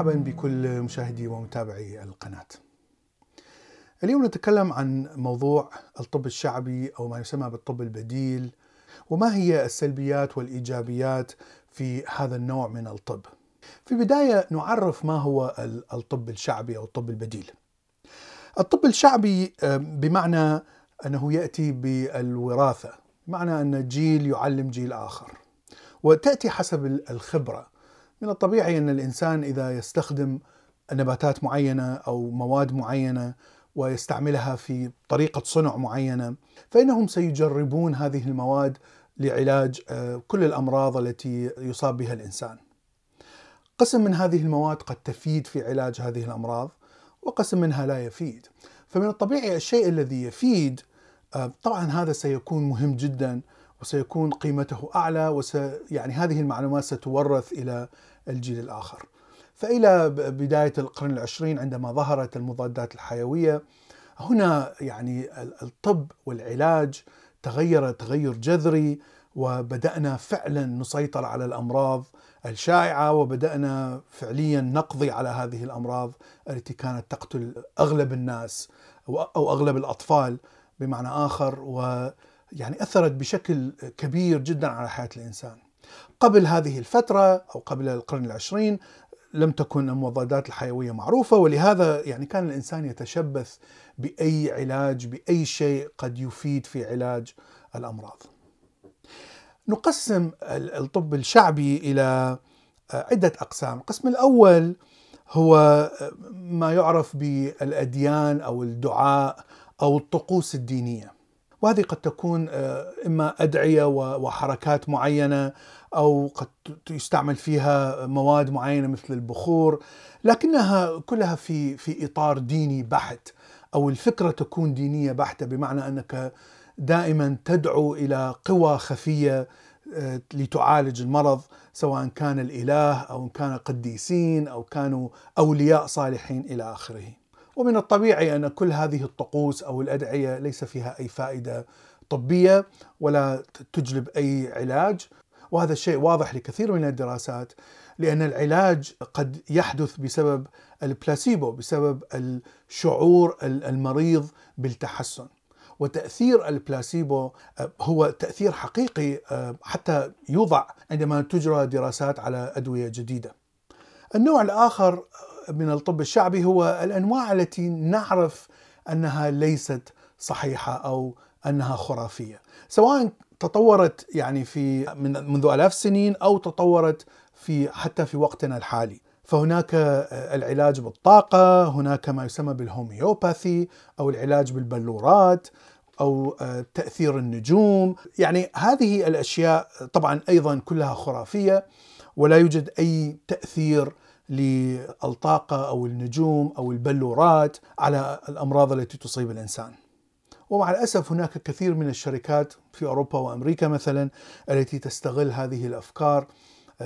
مرحبا بكل مشاهدي ومتابعي القناة. اليوم نتكلم عن موضوع الطب الشعبي أو ما يسمى بالطب البديل وما هي السلبيات والإيجابيات في هذا النوع من الطب. في البدايه نعرف ما هو الطب الشعبي أو الطب البديل. الطب الشعبي بمعنى أنه يأتي بالوراثة، بمعنى أن جيل يعلم جيل آخر. وتأتي حسب الخبرة. من الطبيعي أن الإنسان إذا يستخدم نباتات معينة أو مواد معينة ويستعملها في طريقة صنع معينة فإنهم سيجربون هذه المواد لعلاج كل الأمراض التي يصاب بها الإنسان. قسم من هذه المواد قد تفيد في علاج هذه الأمراض وقسم منها لا يفيد. فمن الطبيعي الشيء الذي يفيد طبعا هذا سيكون مهم جدا وسيكون قيمته أعلى وس يعني هذه المعلومات ستورث إلى الجيل الآخر. فإلى بداية القرن العشرين عندما ظهرت المضادات الحيوية هنا يعني الطب والعلاج تغير تغير جذري وبدأنا فعلا نسيطر على الأمراض الشائعة وبدأنا فعليا نقضي على هذه الأمراض التي كانت تقتل أغلب الناس أو أغلب الأطفال بمعنى آخر ويعني أثرت بشكل كبير جدا على حياة الإنسان. قبل هذه الفترة أو قبل القرن العشرين لم تكن المضادات الحيوية معروفة ولهذا يعني كان الإنسان يتشبث بأي علاج بأي شيء قد يفيد في علاج الأمراض. نقسم الطب الشعبي إلى عدة أقسام، القسم الأول هو ما يعرف بالأديان أو الدعاء أو الطقوس الدينية. وهذه قد تكون إما أدعية وحركات معينة أو قد يستعمل فيها مواد معينة مثل البخور لكنها كلها في في إطار ديني بحت أو الفكرة تكون دينية بحتة بمعنى أنك دائما تدعو إلى قوى خفية لتعالج المرض سواء كان الإله أو كان قديسين أو كانوا أولياء صالحين إلى آخره. ومن الطبيعي أن كل هذه الطقوس أو الأدعية ليس فيها أي فائدة طبية ولا تجلب أي علاج وهذا الشيء واضح لكثير من الدراسات لأن العلاج قد يحدث بسبب البلاسيبو بسبب الشعور المريض بالتحسن وتأثير البلاسيبو هو تأثير حقيقي حتى يوضع عندما تجرى دراسات على أدوية جديدة. النوع الآخر من الطب الشعبي هو الأنواع التي نعرف أنها ليست صحيحة أو أنها خرافية، سواء تطورت يعني في من منذ آلاف السنين أو تطورت في حتى في وقتنا الحالي. فهناك العلاج بالطاقة، هناك ما يسمى بالهوميوباثي أو العلاج بالبلورات أو تأثير النجوم، يعني هذه الأشياء طبعا أيضا كلها خرافية ولا يوجد أي تأثير للطاقة أو النجوم أو البلورات على الأمراض التي تصيب الإنسان. ومع الأسف هناك كثير من الشركات في أوروبا وأمريكا مثلا التي تستغل هذه الأفكار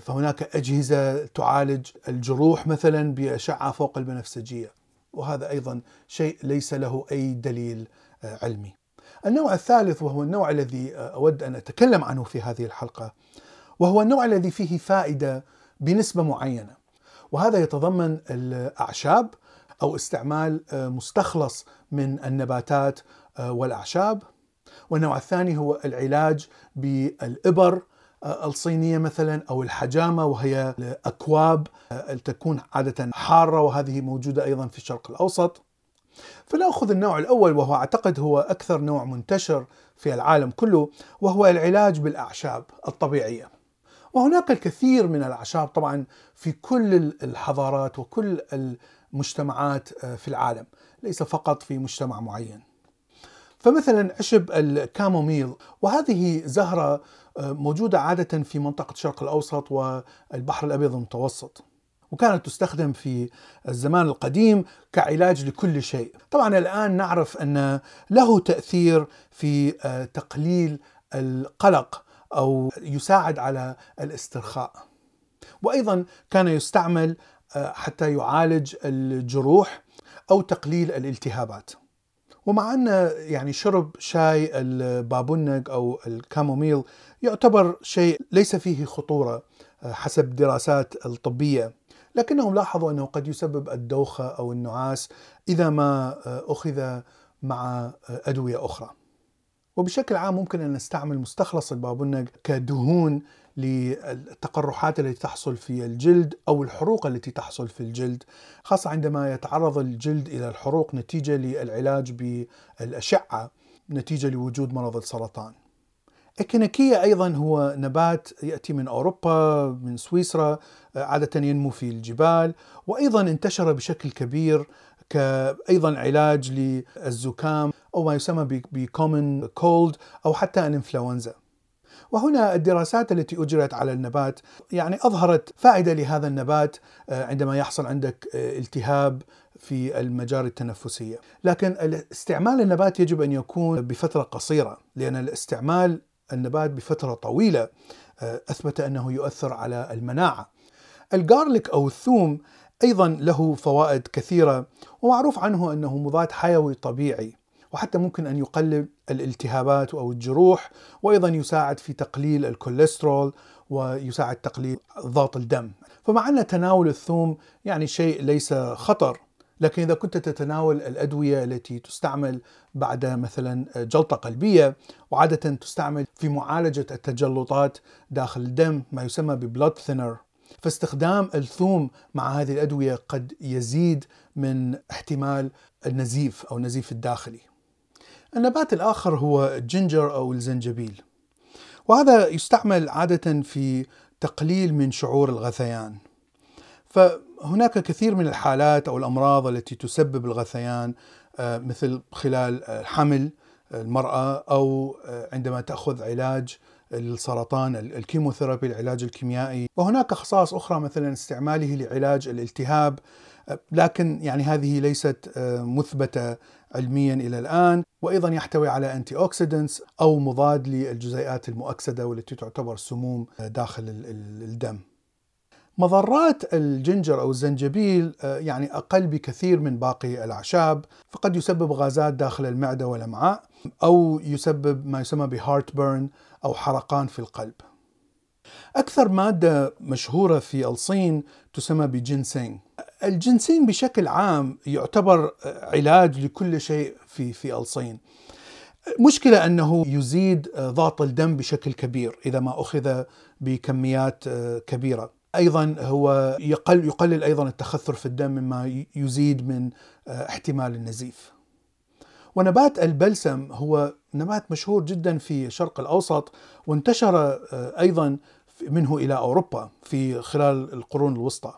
فهناك أجهزة تعالج الجروح مثلا بأشعة فوق البنفسجيه وهذا أيضا شيء ليس له أي دليل علمي. النوع الثالث وهو النوع الذي أود أن أتكلم عنه في هذه الحلقة وهو النوع الذي فيه فائدة بنسبة معينة وهذا يتضمن الأعشاب أو استعمال مستخلص من النباتات والأعشاب والنوع الثاني هو العلاج بالإبر الصينية مثلا أو الحجامة وهي اكواب تكون عادة حارة وهذه موجودة أيضا في الشرق الأوسط. فنأخذ النوع الأول وهو أعتقد هو أكثر نوع منتشر في العالم كله وهو العلاج بالأعشاب الطبيعية. وهناك الكثير من الأعشاب طبعا في كل الحضارات وكل المجتمعات في العالم، ليس فقط في مجتمع معين. فمثلا عشب الكاموميل وهذه زهرة موجودة عادة في منطقة الشرق الأوسط والبحر الأبيض المتوسط وكانت تستخدم في الزمان القديم كعلاج لكل شيء طبعا الآن نعرف أن له تأثير في تقليل القلق أو يساعد على الاسترخاء. وأيضا كان يستعمل حتى يعالج الجروح أو تقليل الالتهابات. ومع أن يعني شرب شاي البابونج أو الكاموميل يعتبر شيء ليس فيه خطورة حسب الدراسات الطبية لكنهم لاحظوا أنه قد يسبب الدوخة أو النعاس إذا ما أخذ مع أدوية أخرى. وبشكل عام ممكن أن نستعمل مستخلص البابونج كدهون للتقرحات التي تحصل في الجلد أو الحروق التي تحصل في الجلد خاصة عندما يتعرض الجلد إلى الحروق نتيجة للعلاج بالأشعة نتيجة لوجود مرض السرطان. الكنكية أيضا هو نبات يأتي من أوروبا من سويسرا عادة ينمو في الجبال وأيضا انتشر بشكل كبير كأيضا علاج للزكام أو ما يسمى بكومن كولد أو حتى الإنفلونزا وهنا الدراسات التي اجرت على النبات يعني أظهرت فائدة لهذا النبات آه، عندما يحصل عندك آه، التهاب في المجاري التنفسية، لكن استعمال النبات يجب أن يكون بفترة قصيرة، لأن الاستعمال النبات بفترة طويلة آه، أثبت أنه يؤثر على المناعة. الجارليك أو الثوم أيضا له فوائد كثيرة ومعروف عنه أنه مضاد حيوي طبيعي وحتى ممكن أن يقلل الالتهابات أو الجروح وأيضا يساعد في تقليل الكوليسترول ويساعد تقليل ضغط الدم. فمع أن تناول الثوم يعني شيء ليس خطر لكن إذا كنت تتناول الأدوية التي تستعمل بعد مثلا جلطة قلبية وعادة تستعمل في معالجة التجلطات داخل الدم ما يسمى ببلود ثينر فاستخدام الثوم مع هذه الأدوية قد يزيد من احتمال النزيف أو النزيف الداخلي. النبات الآخر هو الجنجر أو الزنجبيل. وهذا يستعمل عادة في تقليل من شعور الغثيان. فهناك كثير من الحالات أو الأمراض التي تسبب الغثيان آه، مثل خلال الحمل المرأة أو آه، عندما تأخذ علاج السرطان الكيموثيرابي العلاج الكيميائي. وهناك خصائص أخرى مثلا استعماله لعلاج الالتهاب لكن يعني هذه ليست آه، مثبتة علميا إلى الآن. وأيضا يحتوي على antioxidants أو مضاد للجزيئات المؤكسدة والتي تعتبر سموم داخل الدم. مضرات ال ginger أو الزنجبيل يعني أقل بكثير من باقي الأعشاب. فقد يسبب غازات داخل المعدة والأمعاء أو يسبب ما يسمى ب heartburn أو حرقان في القلب. أكثر مادة مشهورة في الصين تسمى بجنسينج. الجنسين بشكل عام يعتبر علاج لكل شيء في في الصين. مشكلة أنه يزيد ضغط الدم بشكل كبير إذا ما أخذ بكميات كبيرة أيضا هو يقل يقلل أيضا التخثر في الدم مما يزيد من احتمال النزيف. ونبات البلسم هو نبات مشهور جدا في الشرق الأوسط وانتشر أيضا منه إلى أوروبا في خلال القرون الوسطى.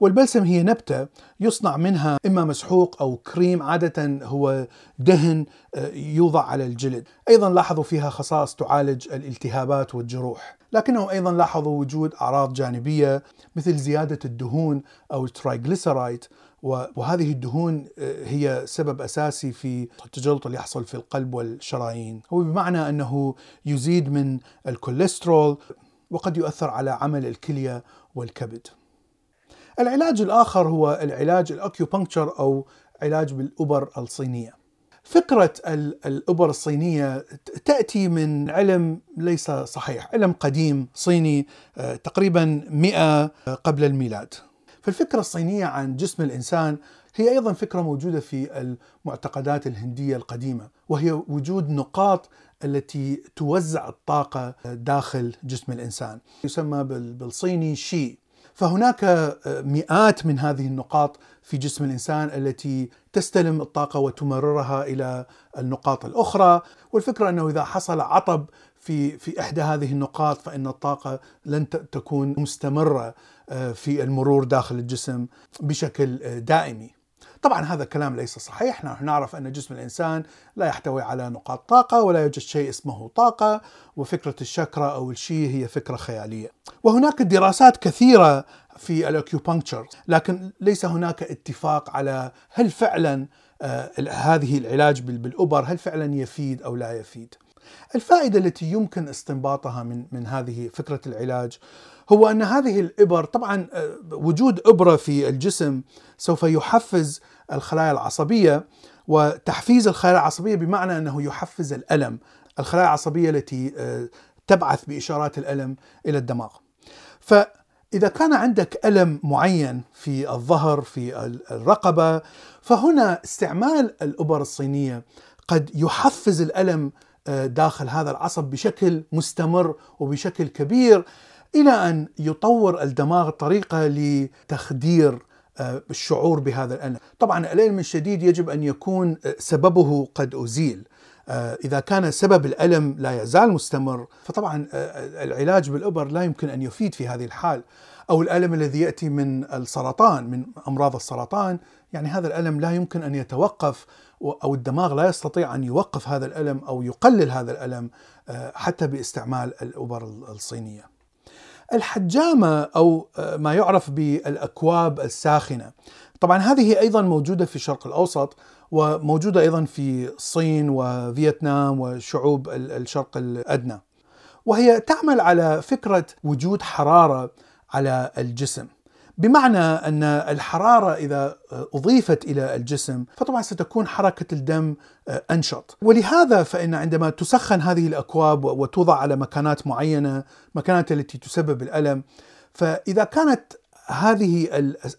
والبلسم هي نبتة يصنع منها إما مسحوق أو كريم عادة هو دهن آه، يوضع على الجلد أيضا لاحظوا فيها خصائص تعالج الالتهابات والجروح لكنهم أيضا لاحظوا وجود أعراض جانبية مثل زيادة الدهون أو الترايغليسرايد وهذه الدهون آه، هي سبب أساسي في التجلط اللي يحصل في القلب والشرايين، هو بمعنى أنه يزيد من الكوليسترول وقد يؤثر على عمل الكلية والكبد. العلاج الآخر هو العلاج ال acupuncture أو علاج بالأبر الصينية. فكرة الأبر الصينية تأتي من علم ليس صحيح علم قديم صيني آه، تقريبا 100 قبل الميلاد. فالفكرة الصينية عن جسم الإنسان هي أيضا فكرة موجودة في المعتقدات الهندية القديمة وهي وجود نقاط التي توزع الطاقة داخل جسم الإنسان يسمى بالصيني شي. فهناك آه، مئات من هذه النقاط في جسم الإنسان التي تستلم الطاقة وتمررها إلى النقاط الأخرى، والفكرة أنه إذا حصل عطب في في إحدى هذه النقاط فإن الطاقة لن تكون مستمرة. في المرور داخل الجسم بشكل آه، دائمي. طبعا هذا الكلام ليس صحيح. نحن نعرف أن جسم الإنسان لا يحتوي على نقاط طاقة ولا يوجد شيء اسمه طاقة وفكرة الشكرة أو الشي هي فكرة خيالية. وهناك دراسات كثيرة في ال acupuncture لكن ليس هناك اتفاق على هل فعلا آه هذه العلاج بالأبر هل فعلا يفيد أو لا يفيد. الفائدة التي يمكن استنباطها من من هذه فكرة العلاج هو أن هذه الإبر طبعا آه، وجود إبرة في الجسم سوف يحفز الخلايا العصبية وتحفيز الخلايا العصبية بمعنى أنه يحفز الألم، الخلايا العصبية التي آه، تبعث بإشارات الألم إلى الدماغ. فإذا كان عندك ألم معين في الظهر في الرقبة فهنا استعمال الإبر الصينية قد يحفز الألم آه، داخل هذا العصب بشكل مستمر وبشكل كبير إلى أن يطور الدماغ طريقة لتخدير آه، الشعور بهذا الألم. طبعا الألم الشديد يجب أن يكون آه، سببه قد أزيل. إذا كان سبب الألم لا يزال مستمر فطبعا العلاج بالأبر لا يمكن أن يفيد في هذه الحال. أو الألم الذي يأتي من السرطان من أمراض السرطان يعني هذا الألم لا يمكن أن يتوقف أو الدماغ لا يستطيع أن يوقف هذا الألم أو يقلل هذا الألم آه، حتى باستعمال الأبر الصينية. الحجامة أو آه، ما يعرف بالأكواب الساخنة. طبعا هذه أيضا موجودة في الشرق الأوسط وموجودة أيضا في الصين وفيتنام وشعوب الشرق الأدنى. وهي تعمل على فكرة وجود حرارة على الجسم. بمعنى أن الحرارة إذا أضيفت إلى الجسم فطبعا ستكون حركة الدم أنشط. ولهذا فإن عندما تسخن هذه الأكواب وتوضع على مكانات معينة مكانات التي تسبب الألم فإذا كانت هذه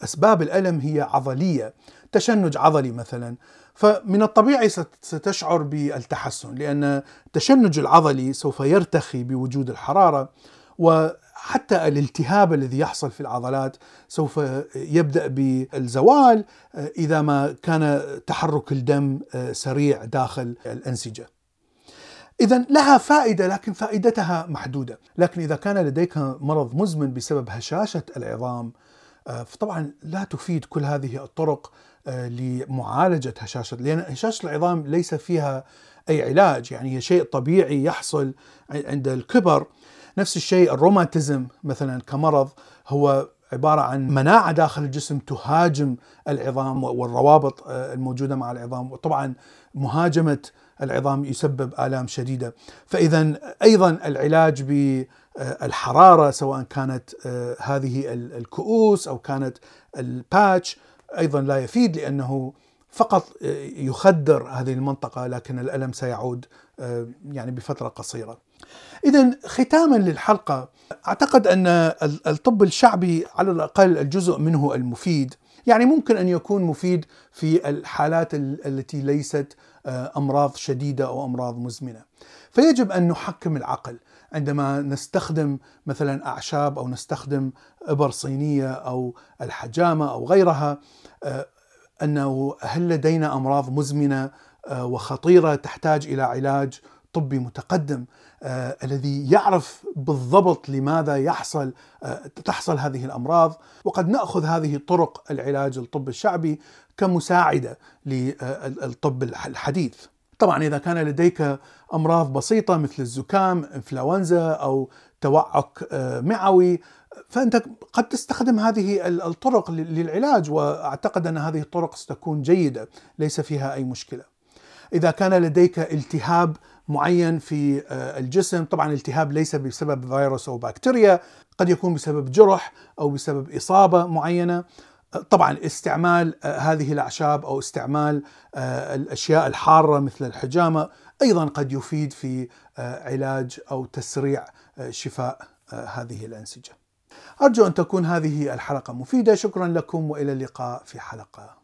أسباب الألم هي عضلية تشنج عضلي مثلا فمن الطبيعي ستشعر بالتحسن لأن التشنج العضلي سوف يرتخي بوجود الحرارة. و حتى الالتهاب الذي يحصل في العضلات سوف يبدأ بالزوال آه، إذا ما كان تحرك الدم آه، سريع داخل الأنسجة. اذا لها فائدة لكن فائدتها محدودة، لكن إذا كان لديك مرض مزمن بسبب هشاشة العظام آه، فطبعا لا تفيد كل هذه الطرق لمعالجة هشاشة لأن هشاشة العظام ليس فيها أي علاج يعني هي شيء طبيعي يحصل عند الكبر نفس الشيء الروماتيزم مثلا كمرض هو عبارة عن مناعة داخل الجسم تهاجم العظام والروابط آه، الموجودة مع العظام. وطبعا مهاجمة العظام يسبب آلام شديدة. فإذا أيضا العلاج بالحرارة سواء كانت آه، هذه الكؤوس أو كانت الباتش أيضا لا يفيد لأنه فقط آه، يخدر هذه المنطقة لكن الألم سيعود يعني بفترة قصيرة. إذا ختاما للحلقة أعتقد أن الطب الشعبي على الأقل الجزء منه المفيد. يعني ممكن أن يكون مفيد في الحالات التي ليست آه، أمراض شديدة أو أمراض مزمنة. فيجب أن نحكم العقل. عندما نستخدم مثلا أعشاب أو نستخدم إبر صينية أو الحجامة أو غيرها آه، أنه هل لدينا أمراض مزمنة آه، وخطيرة تحتاج إلى علاج طبي متقدم؟ آه الذي يعرف بالضبط لماذا يحصل آه تحصل هذه الأمراض وقد نأخذ هذه طرق العلاج الطب الشعبي كمساعدة للطب الحديث. طبعا إذا كان لديك أمراض بسيطة مثل الزكام، إنفلونزا أو توعك آه معوي فأنت قد تستخدم هذه الطرق للعلاج وأعتقد أن هذه الطرق ستكون جيدة ليس فيها أي مشكلة. إذا كان لديك التهاب معين في آه، الجسم. طبعا الالتهاب ليس بسبب فيروس أو بكتيريا قد يكون بسبب جرح أو بسبب إصابة معينة. طبعا استعمال آه، هذه الأعشاب أو استعمال آه، الأشياء الحارة مثل الحجامة أيضا قد يفيد في علاج أو تسريع شفاء هذه الأنسجة. أرجو أن تكون هذه الحلقة مفيدة، شكرا لكم وإلى اللقاء في حلقة